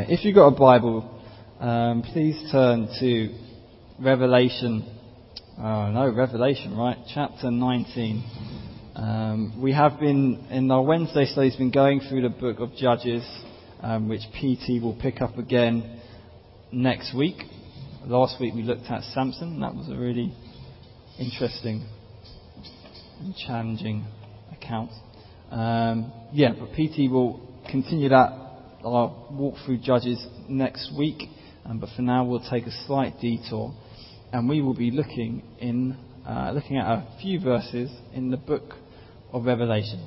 Okay, if you've got a Bible, um, please turn to Revelation. Oh, no, Revelation, right? Chapter 19. Um, we have been, in our Wednesday studies, been going through the book of Judges, um, which PT will pick up again next week. Last week we looked at Samson. That was a really interesting and challenging account. Um, yeah, but PT will continue that. I'll walk through Judges next week, um, but for now we'll take a slight detour, and we will be looking in uh, looking at a few verses in the book of Revelation,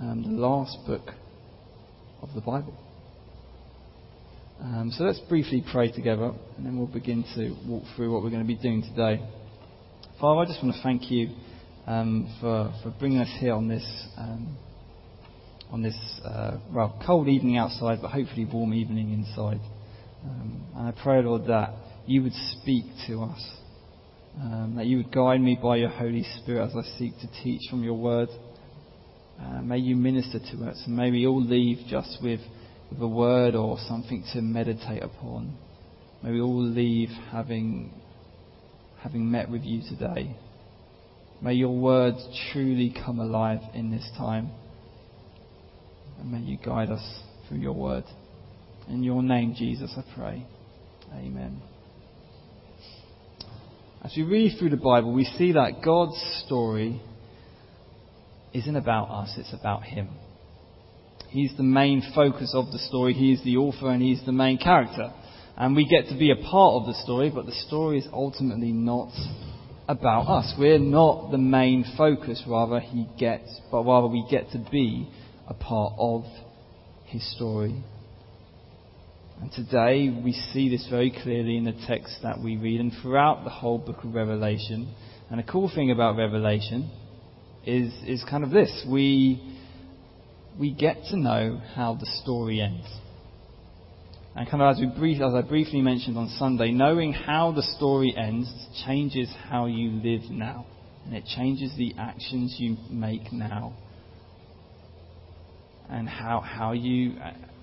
um, the last book of the Bible. Um, so let's briefly pray together, and then we'll begin to walk through what we're going to be doing today. Father, I just want to thank you um, for, for bringing us here on this, um, on this uh, well, cold evening outside, but hopefully warm evening inside. Um, and I pray, Lord, that you would speak to us, um, that you would guide me by your Holy Spirit as I seek to teach from your word. Uh, may you minister to us, and may we all leave just with, with a word or something to meditate upon. May we all leave having, having met with you today. May your words truly come alive in this time. And may you guide us through your word. In your name, Jesus, I pray. Amen. As we read through the Bible, we see that God's story isn't about us, it's about Him. He's the main focus of the story, He's the author, and He's the main character. And we get to be a part of the story, but the story is ultimately not about us. We're not the main focus, rather he gets, but rather we get to be a part of his story. And today we see this very clearly in the text that we read and throughout the whole book of Revelation. And a cool thing about Revelation is, is kind of this. We, we get to know how the story ends. And kind of as, we brief, as I briefly mentioned on Sunday, knowing how the story ends changes how you live now. And it changes the actions you make now. And how, how, you,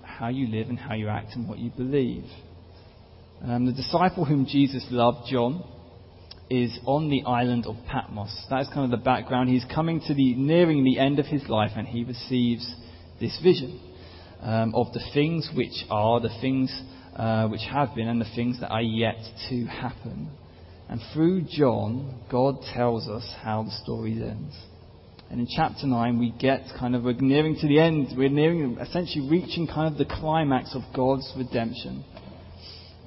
how you live and how you act and what you believe. Um, the disciple whom Jesus loved, John, is on the island of Patmos. That is kind of the background. He's coming to the, nearing the end of his life and he receives this vision um, of the things which are, the things uh, which have been, and the things that are yet to happen. And through John, God tells us how the story ends. And in chapter 9, we get kind of, we're nearing to the end. We're nearing, essentially reaching kind of the climax of God's redemption.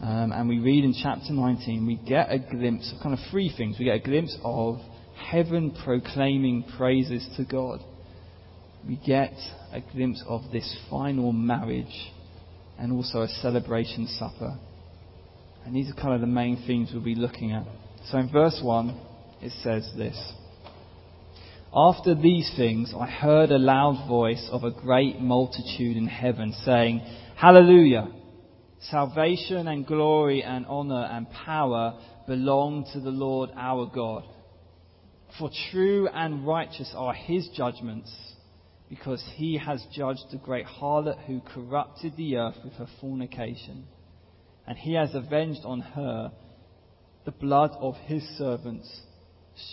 Um, and we read in chapter 19, we get a glimpse of kind of three things. We get a glimpse of heaven proclaiming praises to God we get a glimpse of this final marriage and also a celebration supper. And these are kind of the main themes we'll be looking at. So in verse 1, it says this After these things, I heard a loud voice of a great multitude in heaven saying, Hallelujah! Salvation and glory and honor and power belong to the Lord our God. For true and righteous are his judgments because he has judged the great harlot who corrupted the earth with her fornication. And he has avenged on her the blood of his servants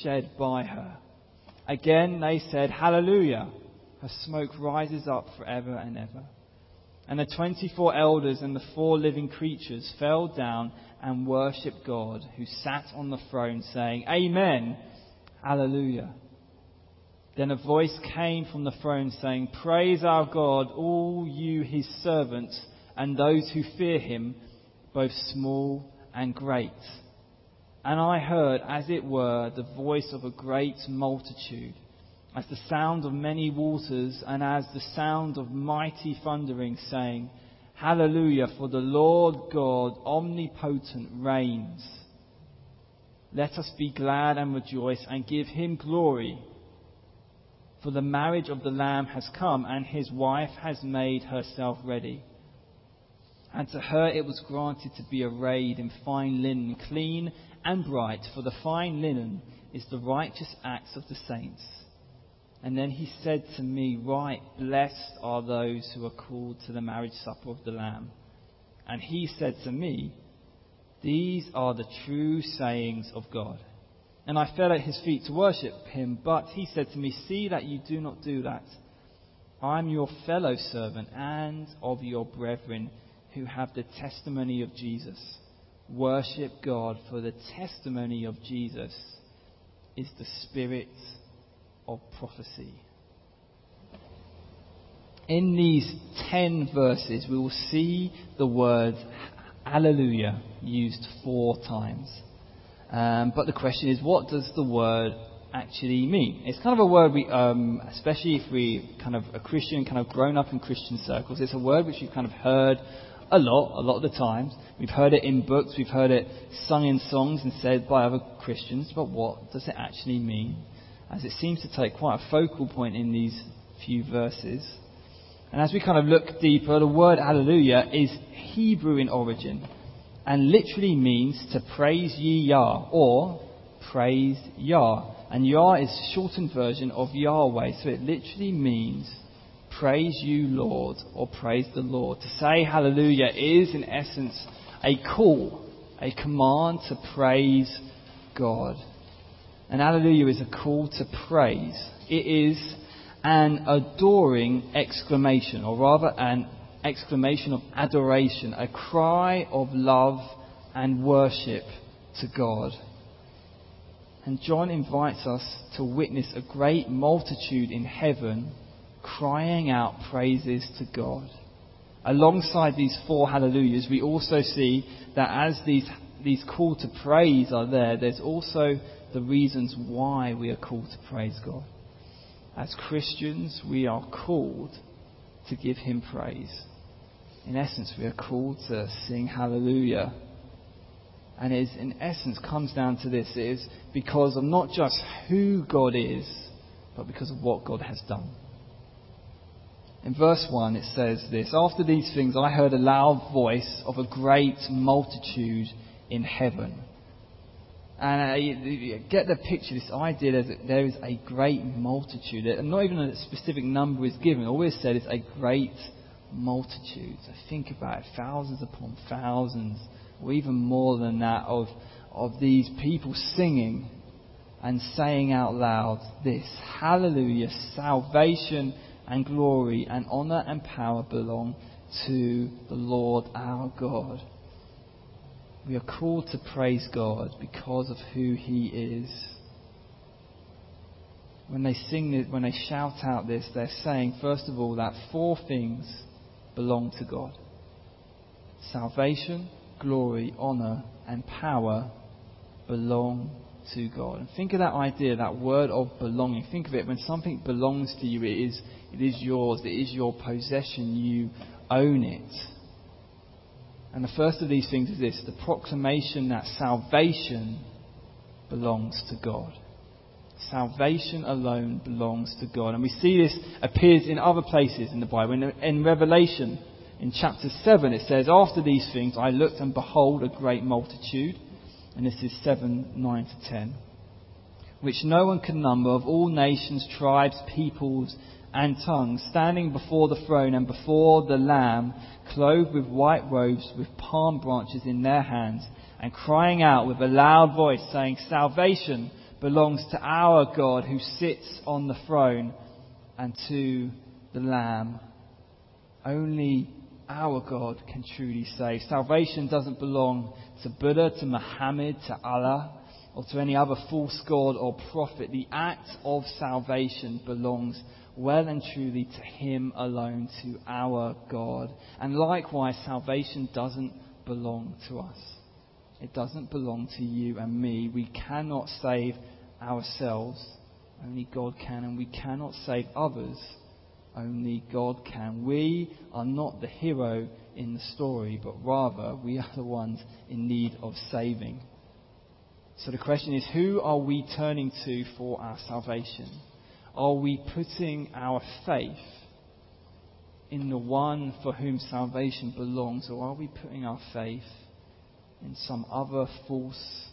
shed by her. Again they said, Hallelujah! Her smoke rises up forever and ever. And the twenty four elders and the four living creatures fell down and worshipped God, who sat on the throne, saying, Amen! Hallelujah! Then a voice came from the throne saying, Praise our God, all you his servants, and those who fear him, both small and great. And I heard, as it were, the voice of a great multitude, as the sound of many waters, and as the sound of mighty thundering, saying, Hallelujah, for the Lord God omnipotent reigns. Let us be glad and rejoice and give him glory for the marriage of the Lamb has come, and his wife has made herself ready. And to her it was granted to be arrayed in fine linen, clean and bright, for the fine linen is the righteous acts of the saints. And then he said to me, Right, blessed are those who are called to the marriage supper of the Lamb. And he said to me, These are the true sayings of God. And I fell at his feet to worship him, but he said to me, See that you do not do that. I am your fellow servant and of your brethren who have the testimony of Jesus. Worship God, for the testimony of Jesus is the spirit of prophecy. In these ten verses, we will see the word Alleluia used four times. Um, but the question is, what does the word actually mean? It's kind of a word we, um, especially if we kind of a Christian, kind of grown up in Christian circles, it's a word which we've kind of heard a lot, a lot of the times. We've heard it in books, we've heard it sung in songs and said by other Christians, but what does it actually mean? As it seems to take quite a focal point in these few verses. And as we kind of look deeper, the word hallelujah is Hebrew in origin and literally means to praise ye Yah or praise Yah. And Yah is shortened version of Yahweh, so it literally means praise you, Lord, or praise the Lord. To say hallelujah is, in essence, a call, a command to praise God. And hallelujah is a call to praise. It is an adoring exclamation, or rather an exclamation of adoration, a cry of love and worship to God. And John invites us to witness a great multitude in heaven crying out praises to God. Alongside these four hallelujahs, we also see that as these, these call to praise are there, there's also the reasons why we are called to praise God. As Christians, we are called to give Him praise. In essence, we are called to sing hallelujah. And it is, in essence comes down to this it is because of not just who God is, but because of what God has done. In verse 1 it says this After these things I heard a loud voice of a great multitude in heaven. And uh, you get the picture, this idea that there is a great multitude. And not even a specific number is given. All said is a great multitude. So think about it, thousands upon thousands, or even more than that, of, of these people singing and saying out loud this Hallelujah, salvation and glory and honor and power belong to the Lord our God. We are called to praise God because of who He is. When they sing this, when they shout out this, they're saying, first of all, that four things belong to God salvation, glory, honor, and power belong to God. And think of that idea, that word of belonging. Think of it when something belongs to you, it is, it is yours, it is your possession, you own it. And the first of these things is this the proclamation that salvation belongs to God. Salvation alone belongs to God. And we see this appears in other places in the Bible. In, in Revelation, in chapter 7, it says, After these things I looked and behold a great multitude. And this is 7, 9 to 10. Which no one can number of all nations, tribes, peoples, and tongues, standing before the throne and before the Lamb, clothed with white robes, with palm branches in their hands, and crying out with a loud voice, saying, Salvation belongs to our God who sits on the throne and to the Lamb. Only our God can truly save. Salvation doesn't belong to Buddha, to Muhammad, to Allah, or to any other false god or prophet. The act of salvation belongs well and truly to Him alone, to our God. And likewise, salvation doesn't belong to us. It doesn't belong to you and me. We cannot save ourselves. Only God can. And we cannot save others. Only God can. We are not the hero in the story, but rather we are the ones in need of saving. So the question is who are we turning to for our salvation? Are we putting our faith in the one for whom salvation belongs, or are we putting our faith in some other false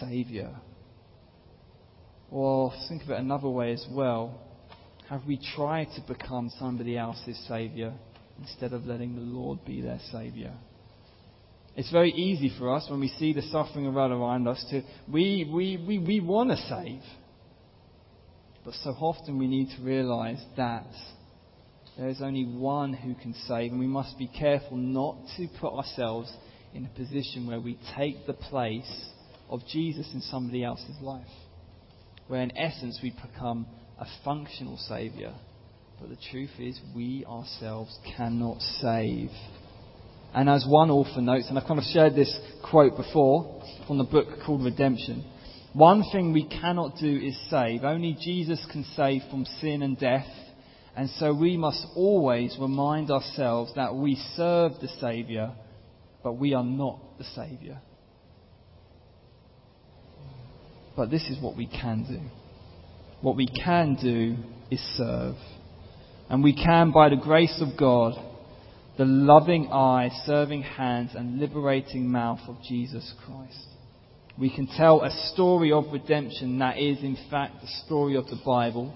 Saviour? Or think of it another way as well. Have we tried to become somebody else's Saviour instead of letting the Lord be their Saviour? It's very easy for us when we see the suffering around us to, we, we, we, we want to save. But so often we need to realize that there is only one who can save, and we must be careful not to put ourselves in a position where we take the place of Jesus in somebody else's life. Where in essence we become a functional Saviour. But the truth is, we ourselves cannot save. And as one author notes, and I've kind of shared this quote before from the book called Redemption one thing we cannot do is save. Only Jesus can save from sin and death. And so we must always remind ourselves that we serve the Saviour, but we are not the Saviour. But this is what we can do. What we can do is serve. And we can, by the grace of God, the loving eye, serving hands, and liberating mouth of Jesus Christ. We can tell a story of redemption that is, in fact, the story of the Bible.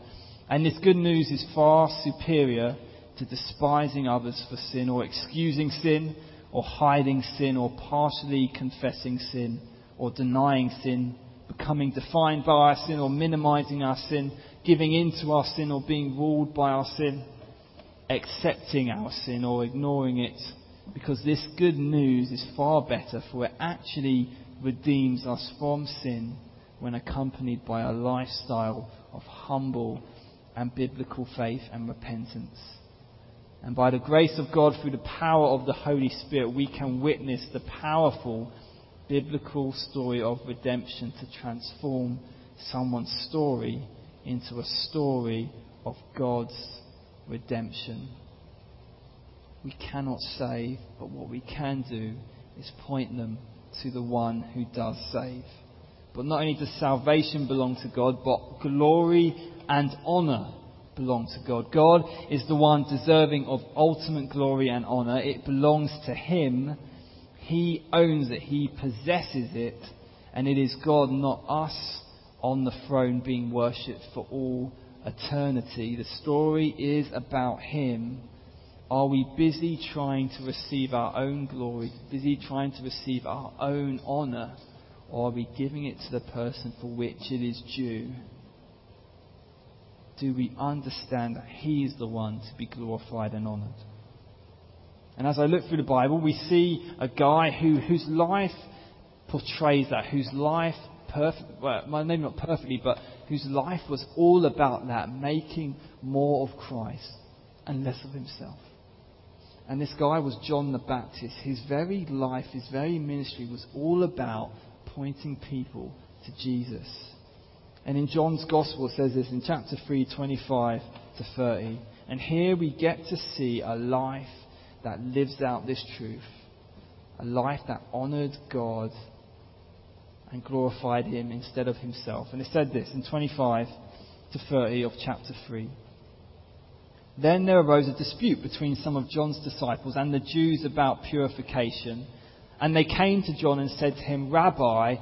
And this good news is far superior to despising others for sin or excusing sin or hiding sin or partially confessing sin or denying sin, becoming defined by our sin or minimizing our sin, giving in to our sin or being ruled by our sin, accepting our sin or ignoring it. Because this good news is far better, for it actually redeems us from sin when accompanied by a lifestyle of humble and biblical faith and repentance. And by the grace of God, through the power of the Holy Spirit, we can witness the powerful biblical story of redemption to transform someone's story into a story of God's redemption. We cannot save, but what we can do is point them to the one who does save. But not only does salvation belong to God, but glory and honour belong to God. God is the one deserving of ultimate glory and honour. It belongs to Him. He owns it. He possesses it. And it is God, not us, on the throne being worshipped for all eternity. The story is about Him are we busy trying to receive our own glory, busy trying to receive our own honour, or are we giving it to the person for which it is due? Do we understand that He is the one to be glorified and honoured? And as I look through the Bible, we see a guy who, whose life portrays that, whose life, perfect, well, maybe not perfectly, but whose life was all about that, making more of Christ and less of himself. And this guy was John the Baptist. His very life, his very ministry was all about pointing people to Jesus. And in John's Gospel, it says this in chapter 3, 25 to 30. And here we get to see a life that lives out this truth. A life that honored God and glorified Him instead of Himself. And it said this in 25 to 30 of chapter 3. Then there arose a dispute between some of John's disciples and the Jews about purification. And they came to John and said to him, Rabbi,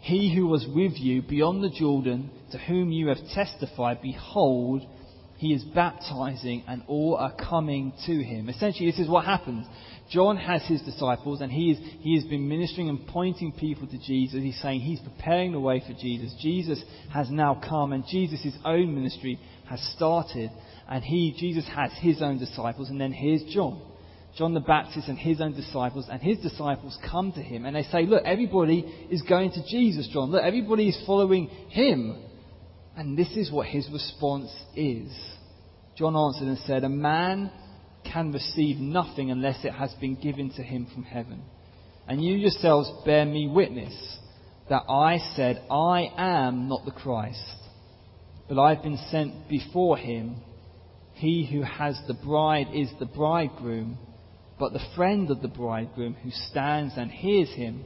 he who was with you beyond the Jordan, to whom you have testified, behold, he is baptizing, and all are coming to him. Essentially, this is what happens. John has his disciples, and he, is, he has been ministering and pointing people to Jesus. He's saying he's preparing the way for Jesus. Jesus has now come, and Jesus' own ministry has started and he, Jesus, has his own disciples, and then here's John. John the Baptist and his own disciples, and his disciples come to him and they say, Look, everybody is going to Jesus, John. Look, everybody is following him. And this is what his response is. John answered and said, A man can receive nothing unless it has been given to him from heaven. And you yourselves bear me witness that I said, I am not the Christ, but I've been sent before him. He who has the bride is the bridegroom, but the friend of the bridegroom who stands and hears him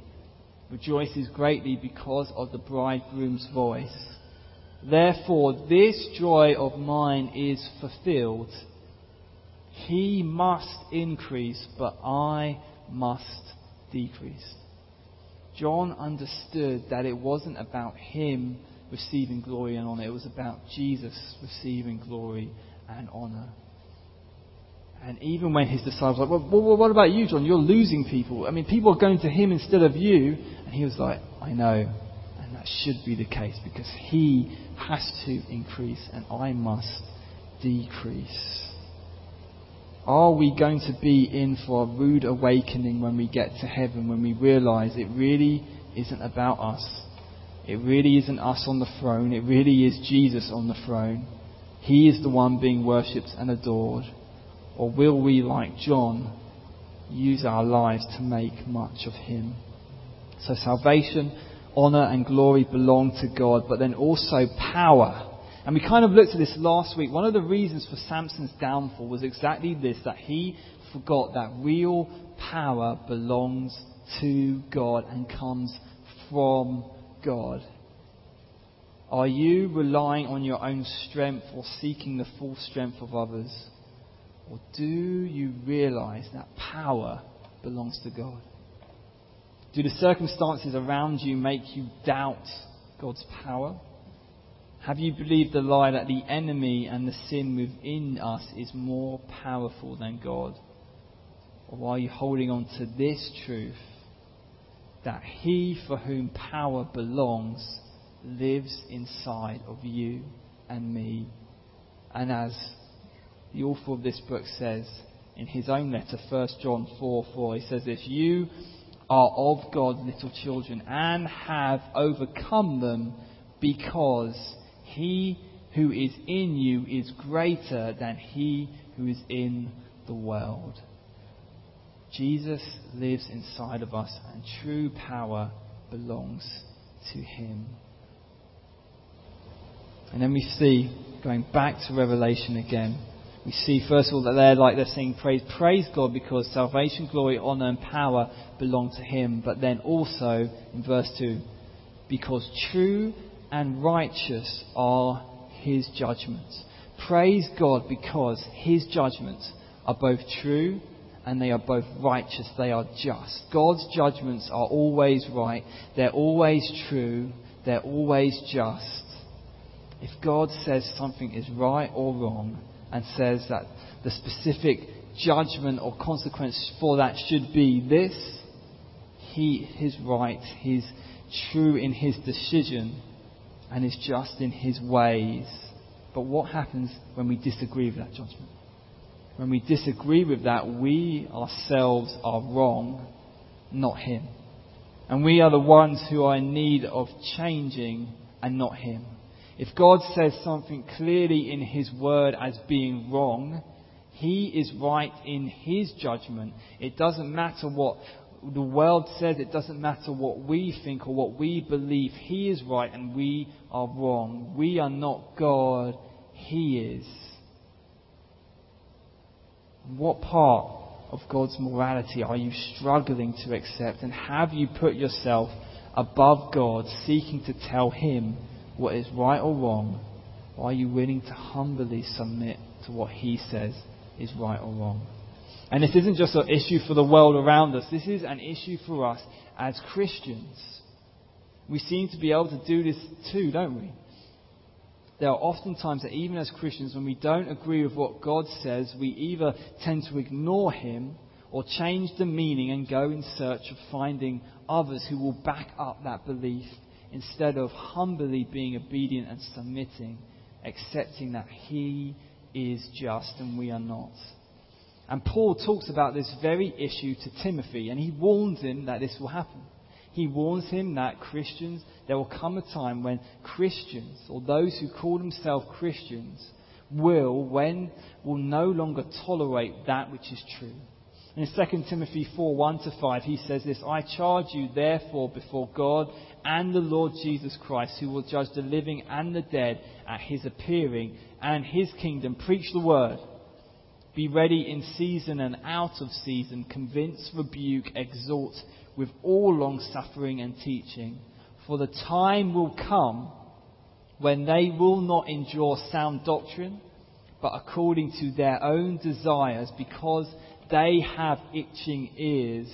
rejoices greatly because of the bridegroom's voice. Therefore, this joy of mine is fulfilled. He must increase, but I must decrease. John understood that it wasn't about him receiving glory and honor, it was about Jesus receiving glory and honor. And even when his disciples were like, well, well, what about you, John? You're losing people. I mean, people are going to him instead of you. And he was like, I know. And that should be the case because he has to increase and I must decrease. Are we going to be in for a rude awakening when we get to heaven, when we realize it really isn't about us? It really isn't us on the throne. It really is Jesus on the throne. He is the one being worshipped and adored. Or will we, like John, use our lives to make much of Him? So salvation, honour and glory belong to God, but then also power and we kind of looked at this last week. One of the reasons for Samson's downfall was exactly this that he forgot that real power belongs to God and comes from God. Are you relying on your own strength or seeking the full strength of others? Or do you realize that power belongs to God? Do the circumstances around you make you doubt God's power? Have you believed the lie that the enemy and the sin within us is more powerful than God? Or are you holding on to this truth that he for whom power belongs lives inside of you and me? And as the author of this book says in his own letter, 1 John 4 4, he says If You are of God, little children, and have overcome them because he who is in you is greater than he who is in the world. Jesus lives inside of us, and true power belongs to him. And then we see, going back to Revelation again, we see first of all that they're like they're saying praise, praise God because salvation, glory, honor, and power belong to Him. But then also in verse two, because true and righteous are his judgments. Praise God because his judgments are both true and they are both righteous. They are just. God's judgments are always right. They're always true. They're always just. If God says something is right or wrong and says that the specific judgment or consequence for that should be this, he is right. He's true in his decision and is just in his ways. But what happens when we disagree with that judgment? When we disagree with that, we ourselves are wrong, not him. And we are the ones who are in need of changing and not him. If God says something clearly in his word as being wrong, he is right in his judgment. It doesn't matter what the world says it doesn't matter what we think or what we believe. He is right and we are wrong. We are not God. He is. What part of God's morality are you struggling to accept? And have you put yourself above God, seeking to tell Him what is right or wrong? Or are you willing to humbly submit to what He says is right or wrong? And this isn't just an issue for the world around us, this is an issue for us as Christians. We seem to be able to do this too, don't we? There are often times that even as Christians, when we don't agree with what God says, we either tend to ignore Him or change the meaning and go in search of finding others who will back up that belief instead of humbly being obedient and submitting, accepting that He is just and we are not. And Paul talks about this very issue to Timothy, and he warns him that this will happen. He warns him that Christians, there will come a time when Christians, or those who call themselves Christians, will, when, will no longer tolerate that which is true. In 2 Timothy 4 1 to 5, he says this I charge you, therefore, before God and the Lord Jesus Christ, who will judge the living and the dead at his appearing and his kingdom. Preach the word. Be ready in season and out of season. Convince, rebuke, exhort with all long suffering and teaching. For the time will come when they will not endure sound doctrine, but according to their own desires, because they have itching ears,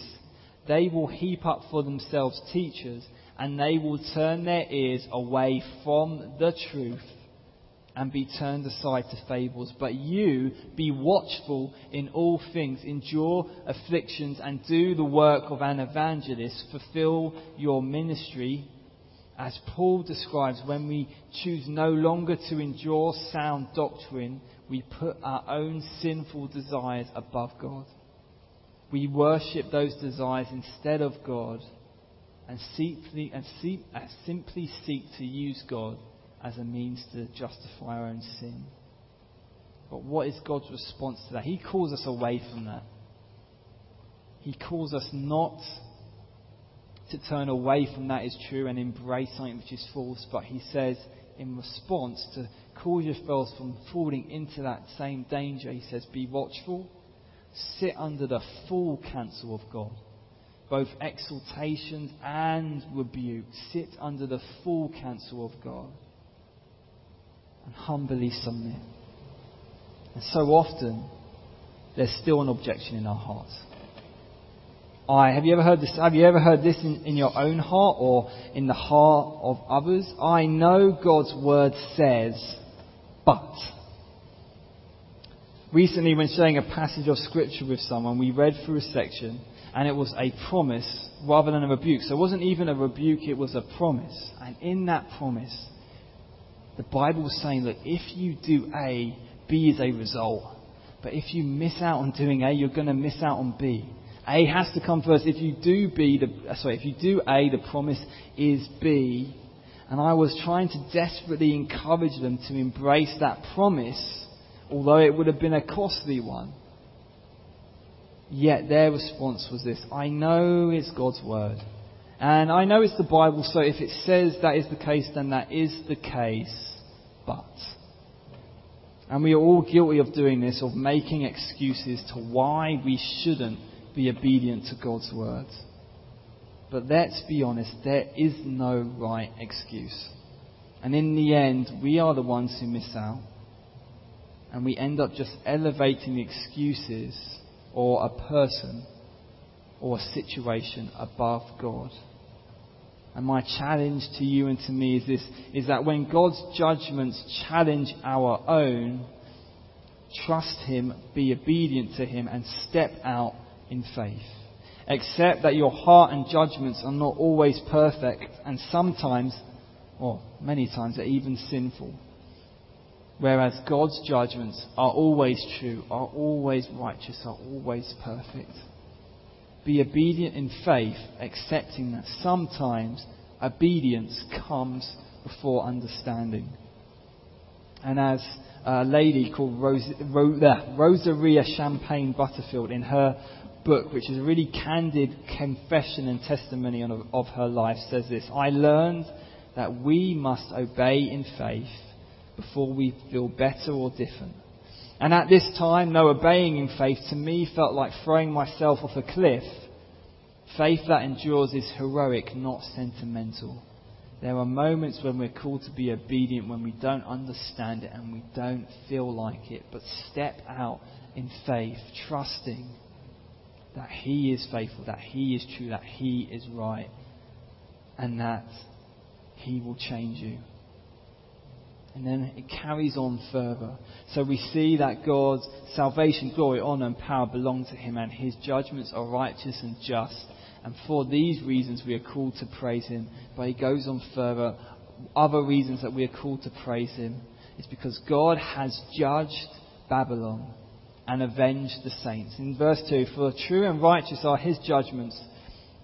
they will heap up for themselves teachers, and they will turn their ears away from the truth and be turned aside to fables. But you be watchful in all things, endure afflictions, and do the work of an evangelist. Fulfill your ministry. As Paul describes, when we choose no longer to endure sound doctrine, we put our own sinful desires above God. We worship those desires instead of God and, simply, and, and simply seek to use God as a means to justify our own sin. But what is God's response to that? He calls us away from that. He calls us not to turn away from that is true and embrace something which is false, but he says in response to call yourselves from falling into that same danger, he says, Be watchful, sit under the full counsel of God. Both exhortations and rebuke. Sit under the full counsel of God and humbly submit. And so often, there's still an objection in our hearts. I have you ever heard this? Have you ever heard this in, in your own heart or in the heart of others? I know God's word says, but. Recently, when sharing a passage of scripture with someone, we read through a section and it was a promise rather than a rebuke. So it wasn't even a rebuke, it was a promise. And in that promise, the Bible is saying that if you do A, B is a result. But if you miss out on doing A, you're going to miss out on B. A has to come first. If you do B, the, uh, sorry, if you do A, the promise is B. And I was trying to desperately encourage them to embrace that promise, although it would have been a costly one. Yet their response was this I know it's God's word. And I know it's the Bible, so if it says that is the case, then that is the case. But. And we are all guilty of doing this, of making excuses to why we shouldn't be obedient to God's word. But let's be honest, there is no right excuse. And in the end, we are the ones who miss out. And we end up just elevating excuses or a person or a situation above God. And my challenge to you and to me is this, is that when God's judgments challenge our own, trust Him, be obedient to Him, and step out in faith. Accept that your heart and judgments are not always perfect, and sometimes, or many times, are even sinful. Whereas God's judgments are always true, are always righteous, are always perfect. Be obedient in faith, accepting that sometimes obedience comes before understanding. And as a lady called Rose, Rosaria Champagne Butterfield in her book, which is a really candid confession and testimony of, of her life, says this I learned that we must obey in faith before we feel better or different. And at this time, no obeying in faith to me felt like throwing myself off a cliff. Faith that endures is heroic, not sentimental. There are moments when we're called to be obedient when we don't understand it and we don't feel like it, but step out in faith, trusting that He is faithful, that He is true, that He is right, and that He will change you. And then it carries on further. So we see that God's salvation, glory, honour, and power belong to Him, and His judgments are righteous and just. And for these reasons we are called to praise Him. But He goes on further. Other reasons that we are called to praise Him is because God has judged Babylon and avenged the saints. In verse 2, for true and righteous are His judgments,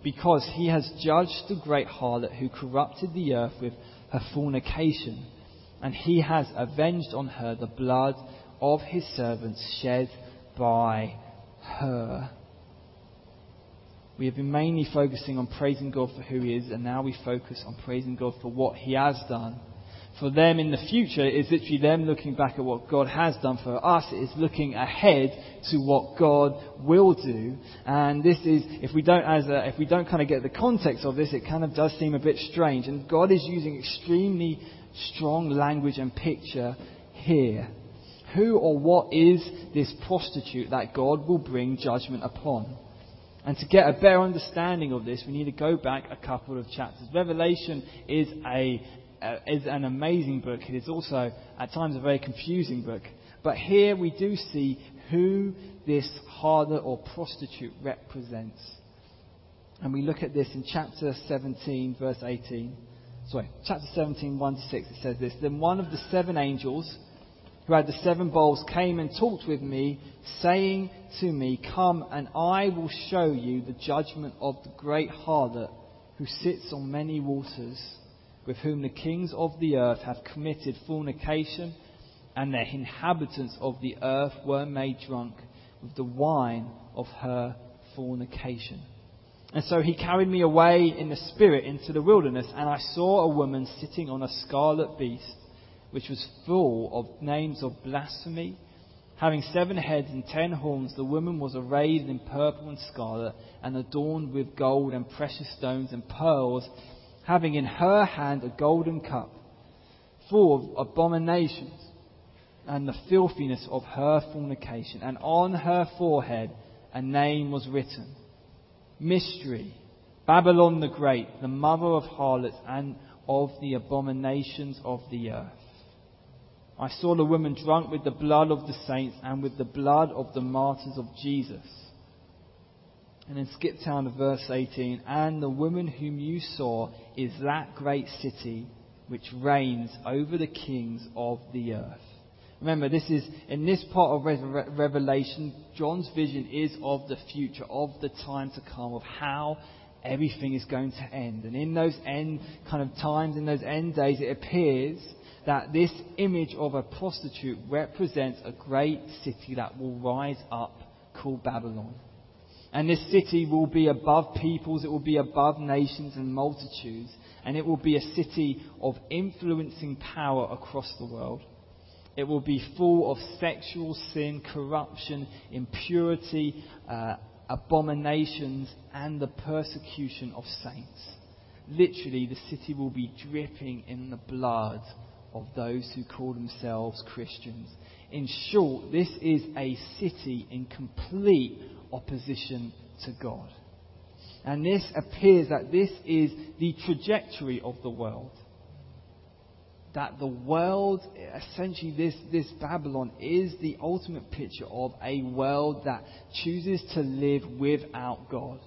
because He has judged the great harlot who corrupted the earth with her fornication and he has avenged on her the blood of his servants shed by her. We have been mainly focusing on praising God for who he is, and now we focus on praising God for what he has done. For them in the future, is literally them looking back at what God has done. For us, it is looking ahead to what God will do. And this is, if we don't, as a, if we don't kind of get the context of this, it kind of does seem a bit strange. And God is using extremely strong language and picture here. Who or what is this prostitute that God will bring judgment upon? And to get a better understanding of this, we need to go back a couple of chapters. Revelation is a Uh, is an amazing book. It is also, at times, a very confusing book. But here we do see who this harlot or prostitute represents. And we look at this in chapter 17, verse 18. Sorry, chapter 17, 1 to 6. It says this Then one of the seven angels who had the seven bowls came and talked with me, saying to me, Come and I will show you the judgment of the great harlot who sits on many waters, with whom the kings of the earth have committed fornication, and the inhabitants of the earth were made drunk with the wine of her fornication. And so he carried me away in the spirit into the wilderness, and I saw a woman sitting on a scarlet beast, which was full of names of blasphemy. Having seven heads and ten horns, the woman was arrayed in purple and scarlet, and adorned with gold and precious stones and pearls, having in her hand a golden cup, full of abominations and the filthiness of her fornication. And on her forehead a name was written Mystery, Babylon the Great, the mother of harlots and of the abominations of the earth. I saw the woman drunk with the blood of the saints and with the blood of the martyrs of Jesus. And then skip down to verse 18. And the woman whom you saw is that great city which reigns over the kings of the earth. Remember, this is, in this part of Revelation, John's vision is of the future, of the time to come, of how everything is going to end. And in those end kind of times, in those end days, it appears that this image of a prostitute represents a great city that will rise up called Babylon. And this city will be above peoples, it will be above nations and multitudes, and it will be a city of influencing power across the world. It will be full of sexual sin, corruption, impurity, uh, abominations, and the persecution of saints. Literally, the city will be dripping in the blood of those who call themselves Christians. In short, this is a city in complete opposition to God. And this appears that this is the trajectory of the world that the world, essentially this, this Babylon, is the ultimate picture of a world that chooses to live without God.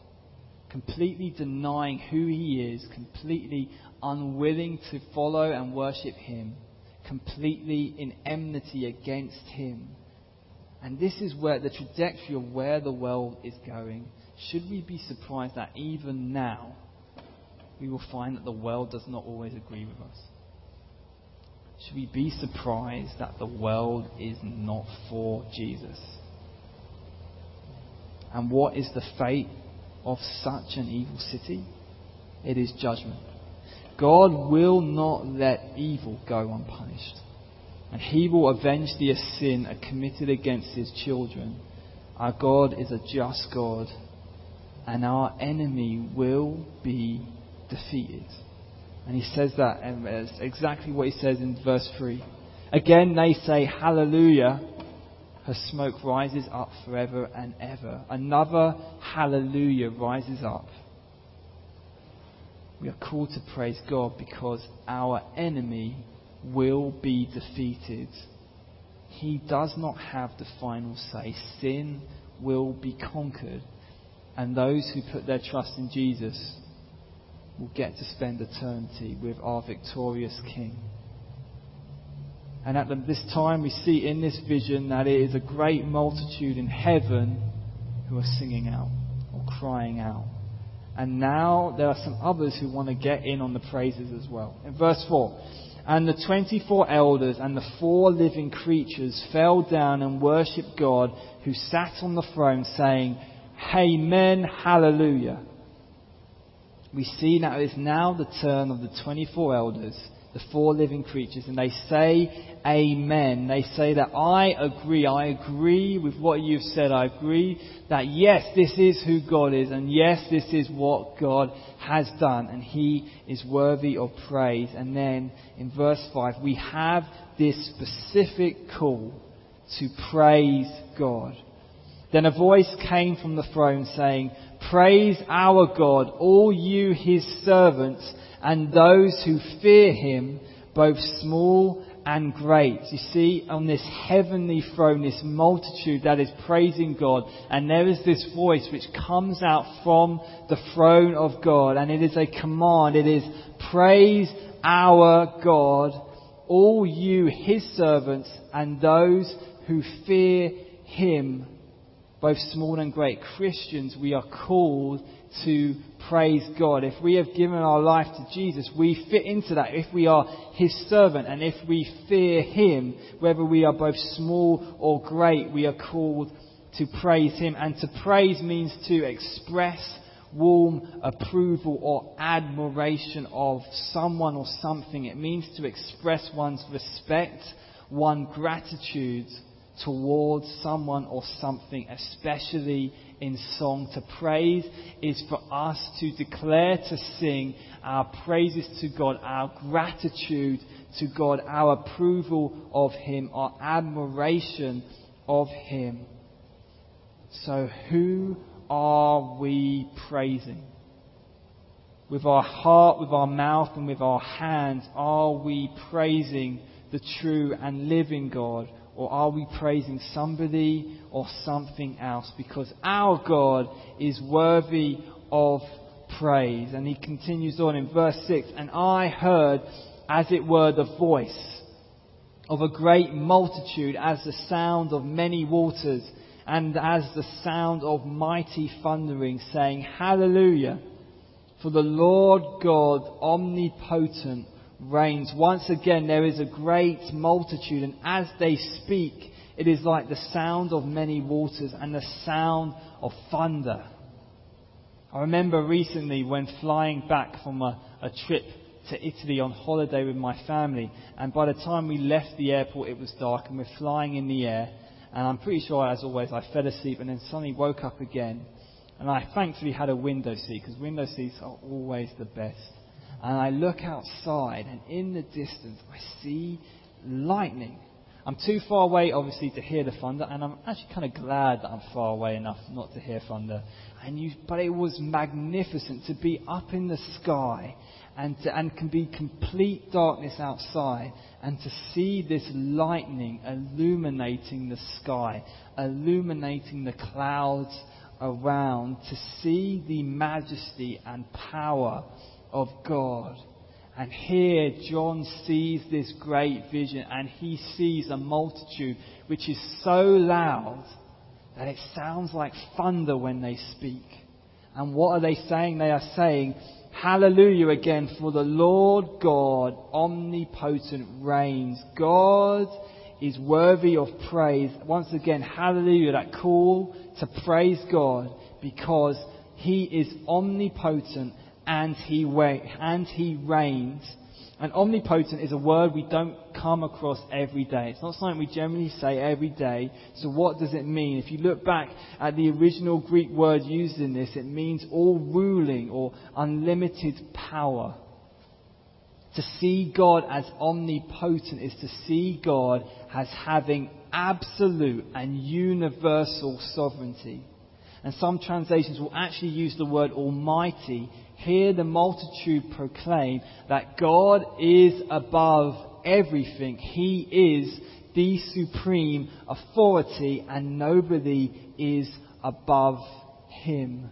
Completely denying who He is, completely unwilling to follow and worship Him, completely in enmity against Him. And this is where the trajectory of where the world is going. Should we be surprised that even now we will find that the world does not always agree with us? should we be surprised that the world is not for Jesus? And what is the fate of such an evil city? It is judgment. God will not let evil go unpunished. And He will avenge the sin committed against His children. Our God is a just God, and our enemy will be defeated. And he says that, and it's exactly what he says in verse 3. Again, they say, Hallelujah. Her smoke rises up forever and ever. Another Hallelujah rises up. We are called to praise God because our enemy will be defeated. He does not have the final say. Sin will be conquered. And those who put their trust in Jesus will get to spend eternity with our victorious King. And at this time, we see in this vision that it is a great multitude in heaven who are singing out or crying out. And now there are some others who want to get in on the praises as well. In verse 4, and the 24 elders and the four living creatures fell down and worshipped God who sat on the throne, saying, Amen, hallelujah. We see now it's now the turn of the 24 elders, the four living creatures, and they say, Amen. They say that I agree. I agree with what you've said. I agree that yes, this is who God is, and yes, this is what God has done, and He is worthy of praise. And then in verse 5, we have this specific call to praise God. Then a voice came from the throne saying, Praise our God, all you his servants, and those who fear him, both small and great. You see, on this heavenly throne, this multitude that is praising God, and there is this voice which comes out from the throne of God, and it is a command. It is, praise our God, all you, his servants, and those who fear him, both small and great. Christians, we are called to praise God. If we have given our life to Jesus, we fit into that. If we are His servant and if we fear Him, whether we are both small or great, we are called to praise Him. And to praise means to express warm approval or admiration of someone or something. It means to express one's respect, one's gratitude towards someone or something, especially in song. To praise is for us to declare, to sing our praises to God, our gratitude to God, our approval of Him, our admiration of Him. So who are we praising? With our heart, with our mouth, and with our hands, are we praising the true and living God? Or are we praising somebody or something else? Because our God is worthy of praise. And he continues on in verse 6 And I heard, as it were, the voice of a great multitude, as the sound of many waters, and as the sound of mighty thundering, saying, Hallelujah! For the Lord God omnipotent reigns. Once again, there is a great multitude, and as they speak, it is like the sound of many waters and the sound of thunder. I remember recently when flying back from a, a trip to Italy on holiday with my family, and by the time we left the airport, it was dark, and we're flying in the air. And I'm pretty sure, as always, I fell asleep and then suddenly woke up again. And I thankfully had a window seat because window seats are always the best and I look outside, and in the distance, I see lightning. I'm too far away, obviously, to hear the thunder, and I'm actually kind of glad that I'm far away enough not to hear thunder. And you, but it was magnificent to be up in the sky and, to, and can be complete darkness outside and to see this lightning illuminating the sky, illuminating the clouds around, to see the majesty and power of God. And here John sees this great vision and he sees a multitude which is so loud that it sounds like thunder when they speak. And what are they saying? They are saying, Hallelujah again, for the Lord God omnipotent reigns. God is worthy of praise. Once again, hallelujah, that call to praise God because He is omnipotent and he, and he reigns. And omnipotent is a word we don't come across every day. It's not something we generally say every day. So what does it mean? If you look back at the original Greek word used in this, it means all ruling or unlimited power. To see God as omnipotent is to see God as having absolute and universal sovereignty. And some translations will actually use the word almighty Hear the multitude proclaim that God is above everything. He is the supreme authority and nobody is above him.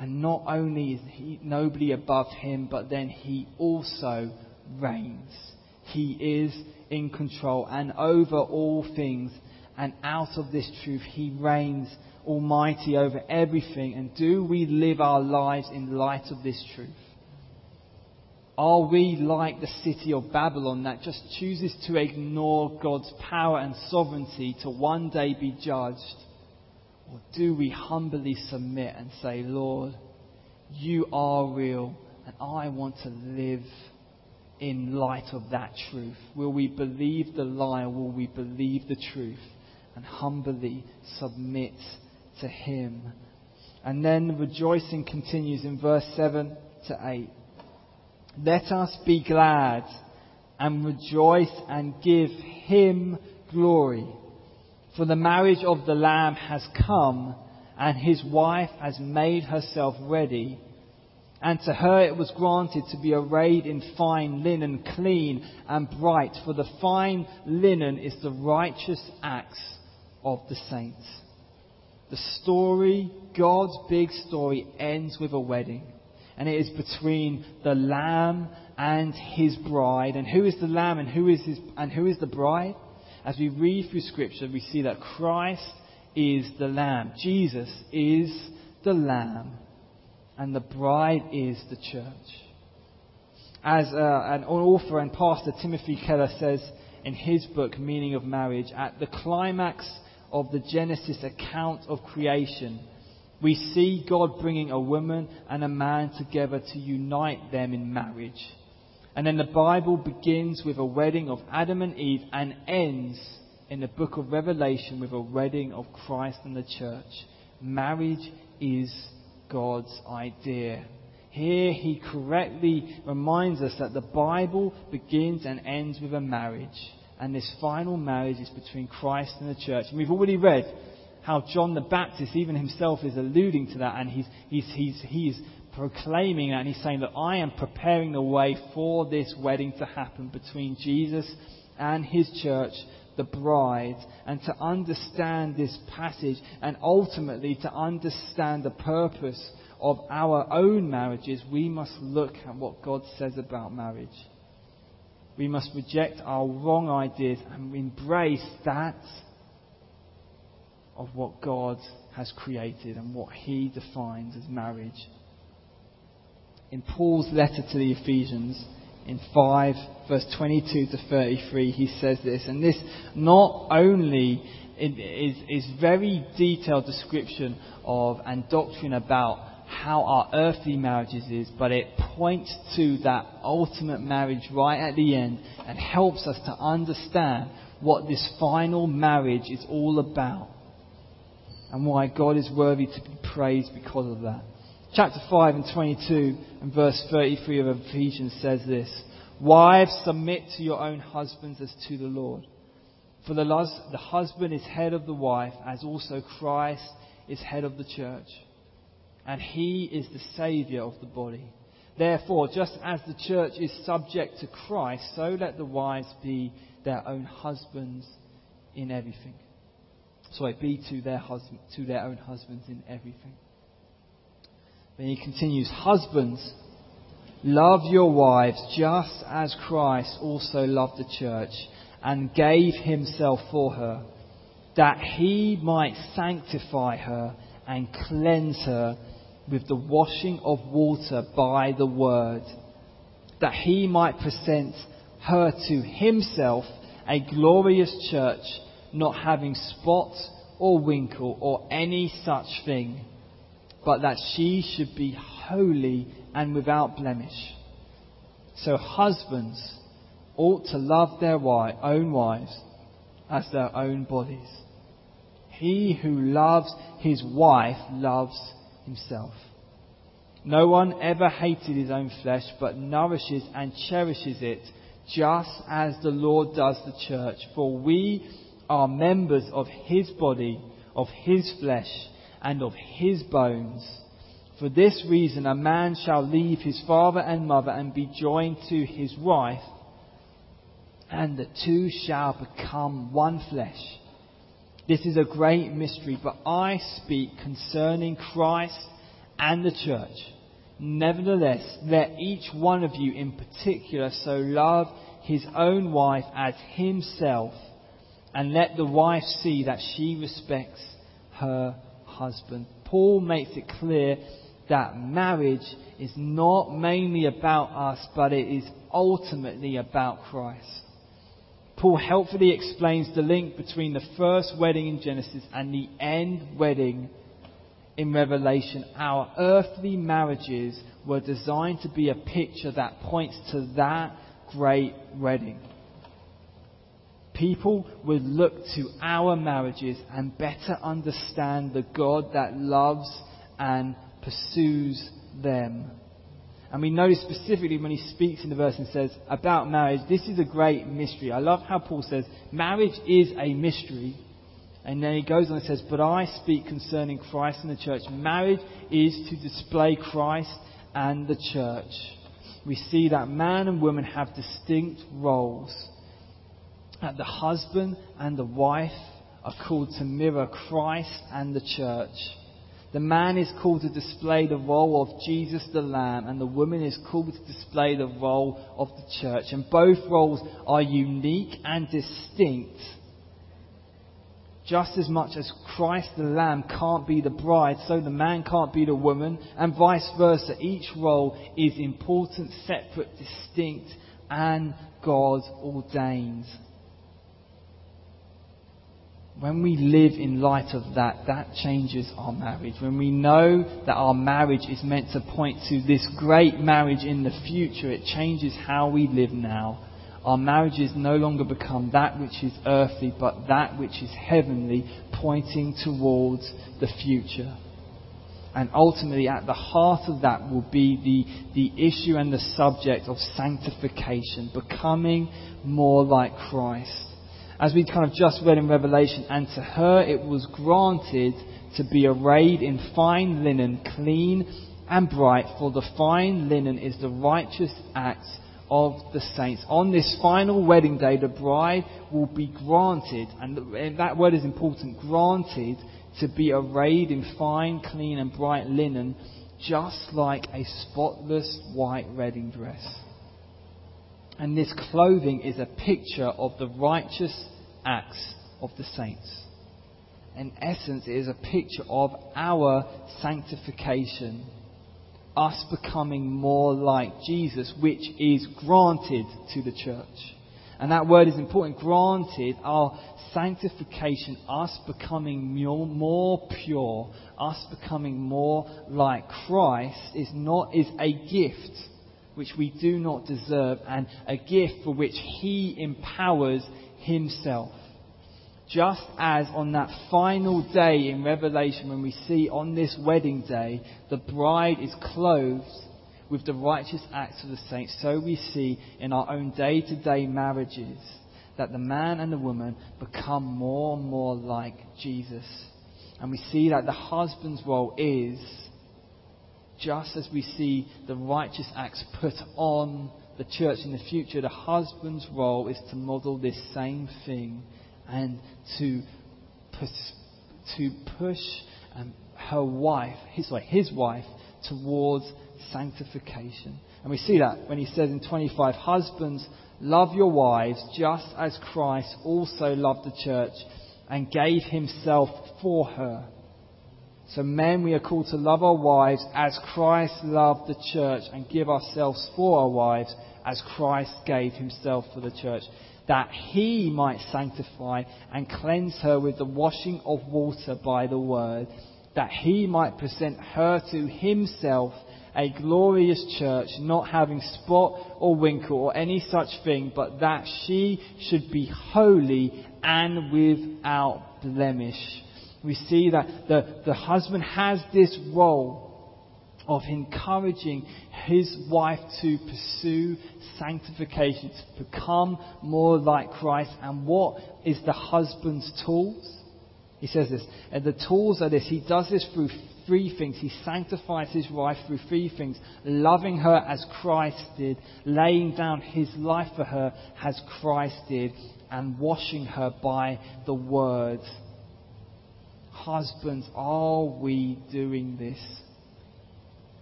And not only is he, nobody above him, but then he also reigns. He is in control and over all things. And out of this truth, he reigns Almighty over everything? And do we live our lives in light of this truth? Are we like the city of Babylon that just chooses to ignore God's power and sovereignty to one day be judged? Or do we humbly submit and say, Lord, you are real and I want to live in light of that truth? Will we believe the lie or will we believe the truth and humbly submit to him. And then the rejoicing continues in verse 7 to 8. Let us be glad and rejoice and give him glory. For the marriage of the Lamb has come, and his wife has made herself ready. And to her it was granted to be arrayed in fine linen, clean and bright, for the fine linen is the righteous acts of the saints. The story, God's big story, ends with a wedding. And it is between the Lamb and his bride. And who is the Lamb and who is, his, and who is the bride? As we read through Scripture, we see that Christ is the Lamb. Jesus is the Lamb and the bride is the church. As uh, an author and pastor Timothy Keller says in his book, Meaning of Marriage, at the climax of the Genesis account of creation, we see God bringing a woman and a man together to unite them in marriage. And then the Bible begins with a wedding of Adam and Eve and ends in the book of Revelation with a wedding of Christ and the church. Marriage is God's idea. Here he correctly reminds us that the Bible begins and ends with a marriage. And this final marriage is between Christ and the church. And we've already read how John the Baptist, even himself, is alluding to that. And he's, he's, he's, he's proclaiming that. And he's saying that I am preparing the way for this wedding to happen between Jesus and his church the bride and to understand this passage and ultimately to understand the purpose of our own marriages, we must look at what God says about marriage. We must reject our wrong ideas and embrace that of what God has created and what He defines as marriage. In Paul's letter to the Ephesians, in 5, verse 22 to 33, he says this. And this not only is, is very detailed description of and doctrine about how our earthly marriages is, but it points to that ultimate marriage right at the end and helps us to understand what this final marriage is all about and why God is worthy to be praised because of that chapter 5 and 22 and verse 33 of Ephesians says this Wives, submit to your own husbands as to the Lord. For the, the husband is head of the wife, as also Christ is head of the church. And he is the Saviour of the body. Therefore, just as the church is subject to Christ, so let the wives be their own husbands in everything. Sorry, be to their, husband, to their own husbands in everything. Then he continues, Husbands, love your wives just as Christ also loved the church and gave himself for her, that he might sanctify her and cleanse her with the washing of water by the word, that he might present her to himself a glorious church, not having spot or wrinkle or any such thing but that she should be holy and without blemish. So husbands ought to love their wife, own wives as their own bodies. He who loves his wife loves himself. No one ever hated his own flesh, but nourishes and cherishes it, just as the Lord does the church. For we are members of his body, of his flesh and of his bones. For this reason, a man shall leave his father and mother and be joined to his wife, and the two shall become one flesh. This is a great mystery, but I speak concerning Christ and the church. Nevertheless, let each one of you in particular so love his own wife as himself, and let the wife see that she respects her husband. Paul makes it clear that marriage is not mainly about us, but it is ultimately about Christ. Paul helpfully explains the link between the first wedding in Genesis and the end wedding in Revelation. Our earthly marriages were designed to be a picture that points to that great wedding people would look to our marriages and better understand the God that loves and pursues them. And we notice specifically when he speaks in the verse and says about marriage, this is a great mystery. I love how Paul says, marriage is a mystery. And then he goes on and says, But I speak concerning Christ and the church. Marriage is to display Christ and the church. We see that man and woman have distinct roles. That the husband and the wife are called to mirror Christ and the church. The man is called to display the role of Jesus the Lamb, and the woman is called to display the role of the church. And both roles are unique and distinct. Just as much as Christ the Lamb can't be the bride, so the man can't be the woman, and vice versa. Each role is important, separate, distinct, and God ordained when we live in light of that, that changes our marriage. When we know that our marriage is meant to point to this great marriage in the future, it changes how we live now. Our marriages no longer become that which is earthly, but that which is heavenly, pointing towards the future. And ultimately, at the heart of that will be the, the issue and the subject of sanctification, becoming more like Christ as we kind of just read in Revelation, and to her it was granted to be arrayed in fine linen, clean and bright, for the fine linen is the righteous acts of the saints. On this final wedding day, the bride will be granted, and that word is important, granted to be arrayed in fine, clean and bright linen, just like a spotless white wedding dress. And this clothing is a picture of the righteous acts of the saints. In essence, it is a picture of our sanctification, us becoming more like Jesus, which is granted to the church. And that word is important. Granted, our sanctification, us becoming more pure, us becoming more like Christ, is not is a gift which we do not deserve, and a gift for which He empowers Himself. Just as on that final day in Revelation, when we see on this wedding day, the bride is clothed with the righteous acts of the saints, so we see in our own day to day marriages that the man and the woman become more and more like Jesus. And we see that the husband's role is just as we see the righteous acts put on the church in the future, the husband's role is to model this same thing and to push, to push um, her wife, his, sorry, his wife, towards sanctification. And we see that when he says in 25, Husbands, love your wives just as Christ also loved the church and gave himself for her so, men, we are called to love our wives as Christ loved the church and give ourselves for our wives as Christ gave himself for the church, that he might sanctify and cleanse her with the washing of water by the word, that he might present her to himself a glorious church, not having spot or wrinkle or any such thing, but that she should be holy and without blemish we see that the, the husband has this role of encouraging his wife to pursue sanctification, to become more like Christ. And what is the husband's tools? He says this, and the tools are this. He does this through three things. He sanctifies his wife through three things. Loving her as Christ did, laying down his life for her as Christ did, and washing her by the word Husbands, are we doing this?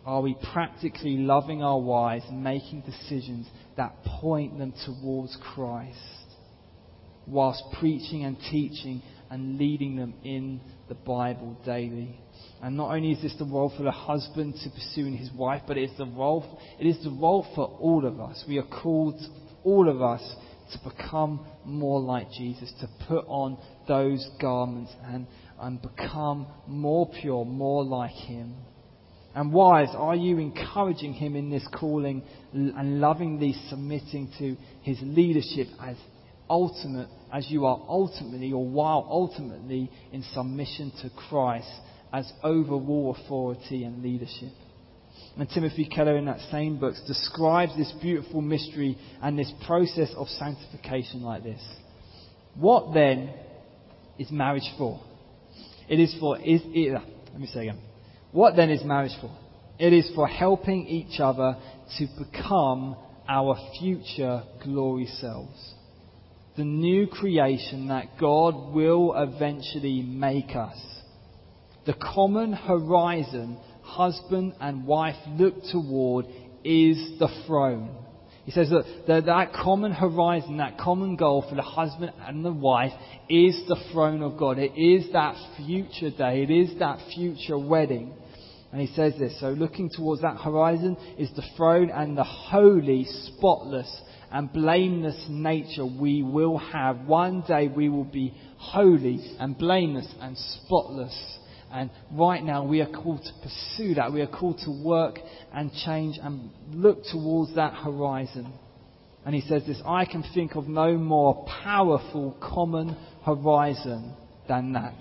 Are we practically loving our wives making decisions that point them towards Christ whilst preaching and teaching and leading them in the Bible daily? And not only is this the role for the husband to pursue his wife, but it is the role, it is the role for all of us. We are called, all of us, to become more like Jesus, to put on those garments and and become more pure, more like Him? And wives, are you encouraging him in this calling and lovingly submitting to his leadership as ultimate, as you are ultimately, or while ultimately in submission to Christ as overall authority and leadership? And Timothy Keller, in that same book, describes this beautiful mystery and this process of sanctification like this. What then is marriage for? It is for, is, it, uh, let me say again. What then is marriage for? It is for helping each other to become our future glory selves. The new creation that God will eventually make us. The common horizon husband and wife look toward is the throne. He says that, that that common horizon, that common goal for the husband and the wife is the throne of God. It is that future day. It is that future wedding. And he says this, so looking towards that horizon is the throne and the holy, spotless, and blameless nature we will have. One day we will be holy and blameless and spotless and right now we are called to pursue that. We are called to work and change and look towards that horizon. And he says this, I can think of no more powerful common horizon than that.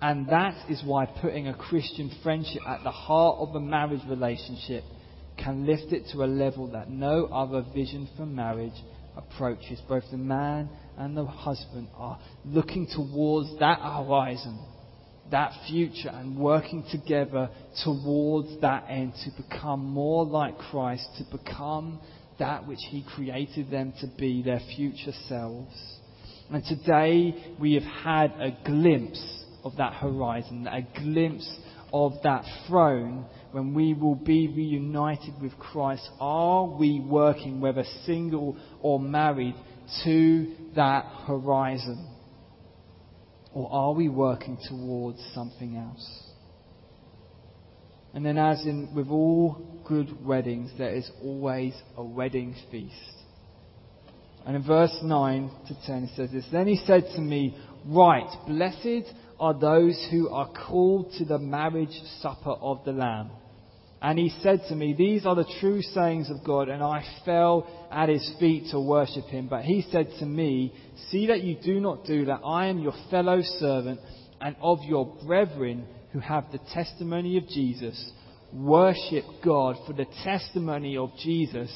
And that is why putting a Christian friendship at the heart of a marriage relationship can lift it to a level that no other vision for marriage approaches. Both the man and the husband are looking towards that horizon that future and working together towards that end to become more like Christ, to become that which He created them to be, their future selves. And today we have had a glimpse of that horizon, a glimpse of that throne when we will be reunited with Christ. Are we working, whether single or married, to that horizon? Or are we working towards something else? And then, as in with all good weddings, there is always a wedding feast. And in verse 9 to 10, it says this Then he said to me, Right, blessed are those who are called to the marriage supper of the Lamb. And he said to me, These are the true sayings of God. And I fell at his feet to worship him. But he said to me, See that you do not do that. I am your fellow servant and of your brethren who have the testimony of Jesus. Worship God, for the testimony of Jesus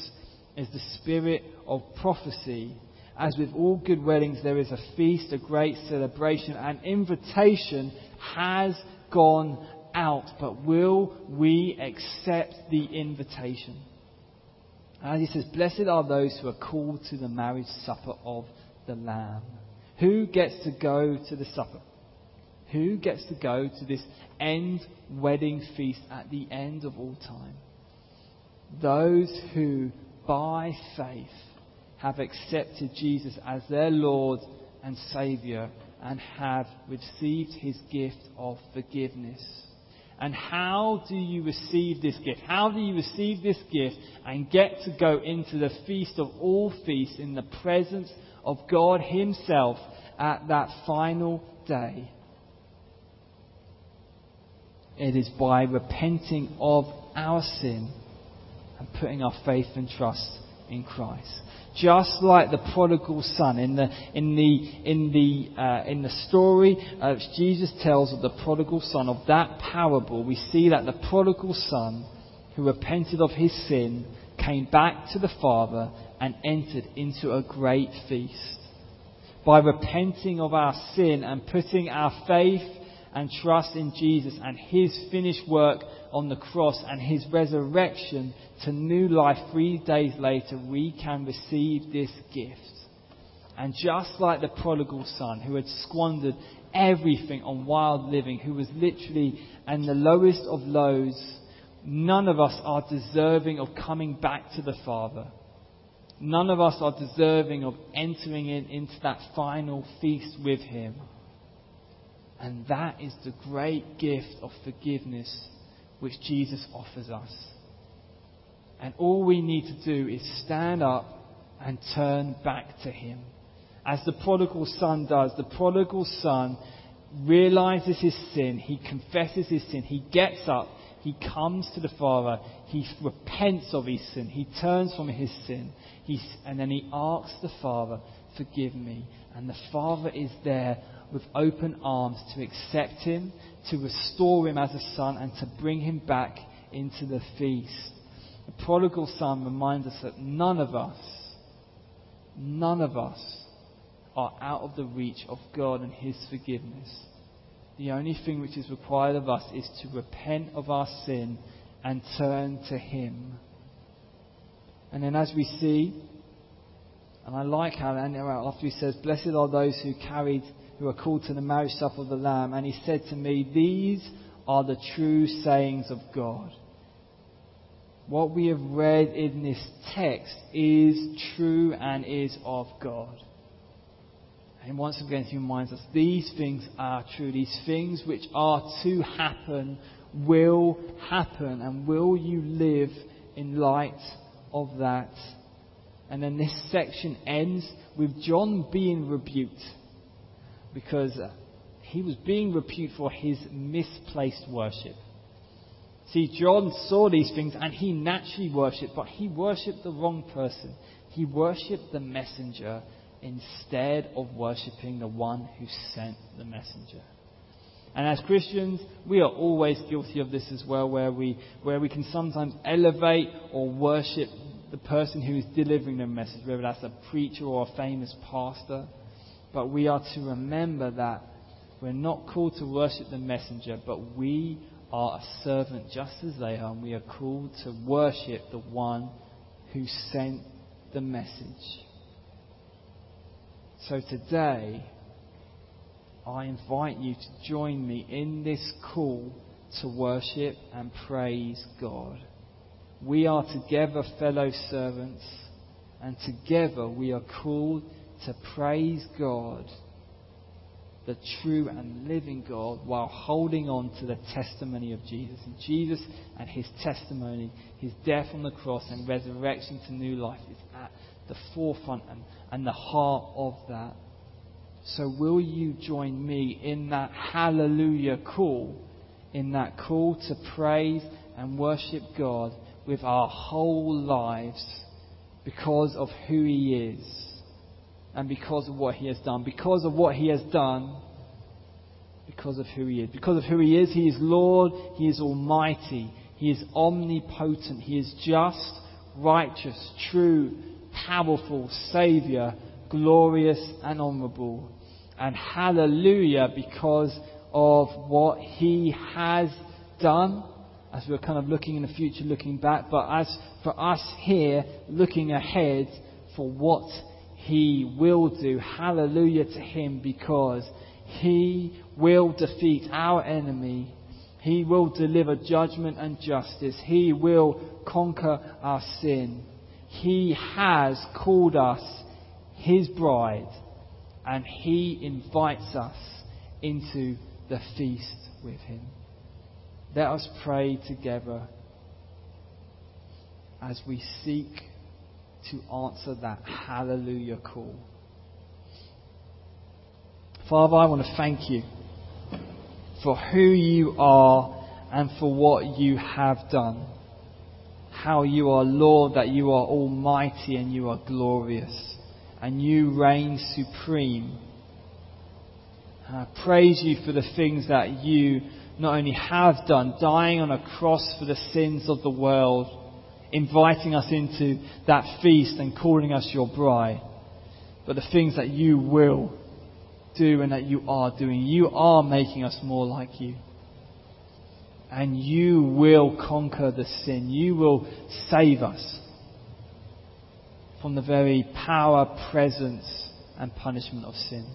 is the spirit of prophecy. As with all good weddings, there is a feast, a great celebration. An invitation has gone out, but will we accept the invitation? And he says, Blessed are those who are called to the marriage supper of the Lamb. Who gets to go to the supper? Who gets to go to this end wedding feast at the end of all time? Those who, by faith, have accepted Jesus as their Lord and Saviour and have received his gift of forgiveness. And how do you receive this gift? How do you receive this gift and get to go into the feast of all feasts in the presence of God Himself at that final day? It is by repenting of our sin and putting our faith and trust in Christ. Just like the prodigal son in the in the in the uh, in the story uh, Jesus tells of the prodigal son of that parable, we see that the prodigal son who repented of his sin came back to the father and entered into a great feast. By repenting of our sin and putting our faith and trust in Jesus and His finished work on the cross and His resurrection to new life three days later, we can receive this gift. And just like the prodigal son who had squandered everything on wild living, who was literally in the lowest of lows, none of us are deserving of coming back to the Father. None of us are deserving of entering in into that final feast with Him. And that is the great gift of forgiveness which Jesus offers us. And all we need to do is stand up and turn back to Him. As the prodigal son does, the prodigal son realizes his sin, he confesses his sin, he gets up, he comes to the Father, he repents of his sin, he turns from his sin, he, and then he asks the Father, Forgive me. And the Father is there with open arms to accept him, to restore him as a son, and to bring him back into the feast. The prodigal son reminds us that none of us, none of us are out of the reach of God and his forgiveness. The only thing which is required of us is to repent of our sin and turn to Him. And then as we see, and I like how after he says, Blessed are those who carried, who are called to the marriage supper of the Lamb, and he said to me, These are the true sayings of God. What we have read in this text is true and is of God. And once again, he reminds us these things are true. These things which are to happen will happen. And will you live in light of that. And then this section ends with John being rebuked because uh, he was being rebuked for his misplaced worship. See, John saw these things and he naturally worshipped, but he worshipped the wrong person. He worshipped the messenger instead of worshipping the one who sent the messenger. And as Christians, we are always guilty of this as well, where we, where we can sometimes elevate or worship the person who is delivering the message, whether that's a preacher or a famous pastor. But we are to remember that we're not called to worship the messenger, but we are a servant just as they are, and we are called to worship the one who sent the message. So today, I invite you to join me in this call to worship and praise God. We are together fellow servants, and together we are called to praise God, the true and living God, while holding on to the testimony of Jesus. And Jesus and his testimony, his death on the cross and resurrection to new life is at the forefront and, and the heart of that. So will you join me in that hallelujah call, in that call to praise and worship God with our whole lives because of who He is and because of what He has done. Because of what He has done, because of who He is. Because of who He is, He is Lord, He is Almighty, He is omnipotent, He is just, righteous, true, powerful, Saviour, glorious and honourable. And hallelujah because of what He has done as we're kind of looking in the future, looking back, but as for us here, looking ahead for what He will do. Hallelujah to Him because He will defeat our enemy. He will deliver judgment and justice. He will conquer our sin. He has called us His bride and He invites us into the feast with Him. Let us pray together as we seek to answer that hallelujah call. Father, I want to thank you for who you are and for what you have done. How you are Lord, that you are almighty and you are glorious, and you reign supreme. I praise you for the things that you not only have done, dying on a cross for the sins of the world, inviting us into that feast and calling us your bride, but the things that you will do and that you are doing. You are making us more like you. And you will conquer the sin. You will save us from the very power, presence, and punishment of sin.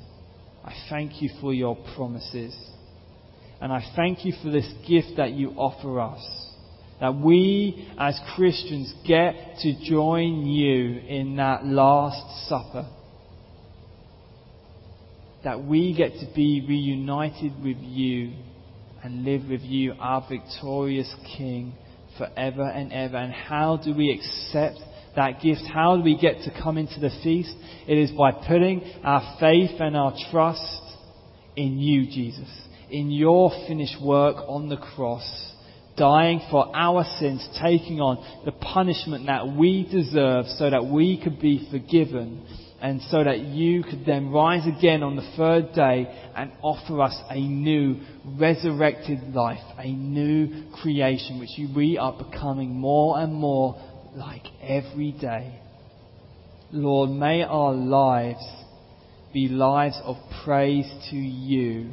I thank you for your promises. And I thank you for this gift that you offer us. That we as Christians get to join you in that Last Supper. That we get to be reunited with you and live with you, our victorious King, forever and ever. And how do we accept that gift? How do we get to come into the feast? It is by putting our faith and our trust in you, Jesus in your finished work on the cross, dying for our sins, taking on the punishment that we deserve so that we could be forgiven and so that you could then rise again on the third day and offer us a new resurrected life, a new creation, which we are becoming more and more like every day. Lord, may our lives be lives of praise to you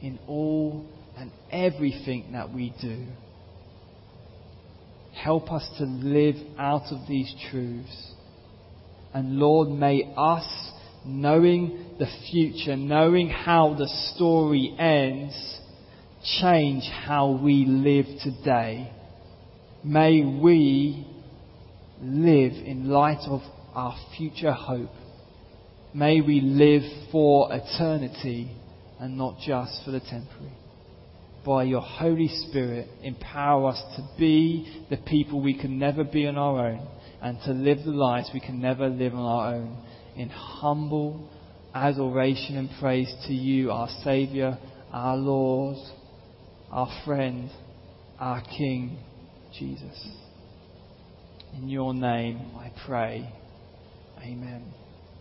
in all and everything that we do. Help us to live out of these truths. And Lord, may us, knowing the future, knowing how the story ends, change how we live today. May we live in light of our future hope. May we live for eternity and not just for the temporary. By your Holy Spirit, empower us to be the people we can never be on our own and to live the lives we can never live on our own in humble adoration and praise to you, our Saviour, our Lord, our friend, our King, Jesus. In your name I pray. Amen.